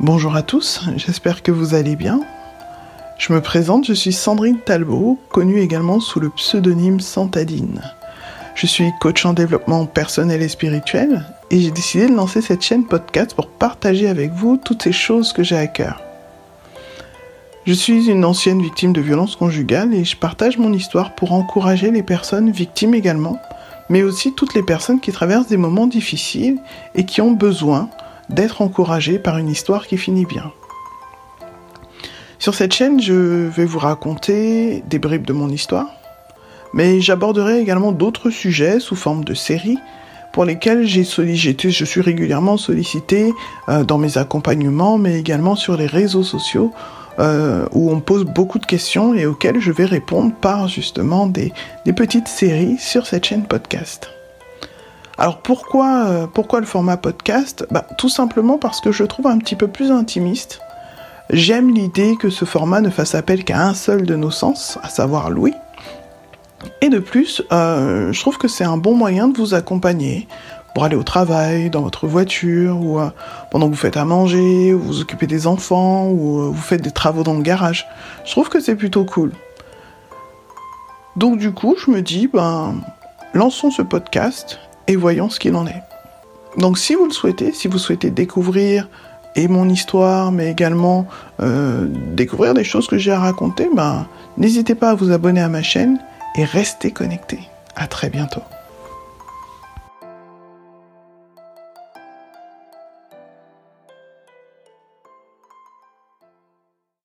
Bonjour à tous, j'espère que vous allez bien. Je me présente, je suis Sandrine Talbot, connue également sous le pseudonyme Santadine. Je suis coach en développement personnel et spirituel et j'ai décidé de lancer cette chaîne podcast pour partager avec vous toutes ces choses que j'ai à cœur. Je suis une ancienne victime de violences conjugales et je partage mon histoire pour encourager les personnes victimes également, mais aussi toutes les personnes qui traversent des moments difficiles et qui ont besoin d'être encouragées par une histoire qui finit bien. Sur cette chaîne, je vais vous raconter des bribes de mon histoire, mais j'aborderai également d'autres sujets sous forme de séries pour lesquels j'ai sollicité, je suis régulièrement sollicité euh, dans mes accompagnements, mais également sur les réseaux sociaux euh, où on pose beaucoup de questions et auxquelles je vais répondre par justement des, petites séries sur cette chaîne podcast. Alors pourquoi, euh, pourquoi le format podcast? Bah, Tout simplement parce que je trouve un petit peu plus intimiste J'aime l'idée que ce format ne fasse appel qu'à un seul de nos sens, à savoir Louis. Et de plus, euh, je trouve que c'est un bon moyen de vous accompagner pour aller au travail, dans votre voiture, ou euh, pendant que vous faites à manger, ou vous occupez des enfants, ou vous faites des travaux dans le garage. Je trouve que c'est plutôt cool. Donc du coup, je me dis, ben, lançons ce podcast et voyons ce qu'il en est. Donc si vous le souhaitez, si vous souhaitez découvrir et mon histoire, mais également euh, découvrir des choses que j'ai à raconter, ben, n'hésitez pas à vous abonner à ma chaîne et restez connectés. À très bientôt.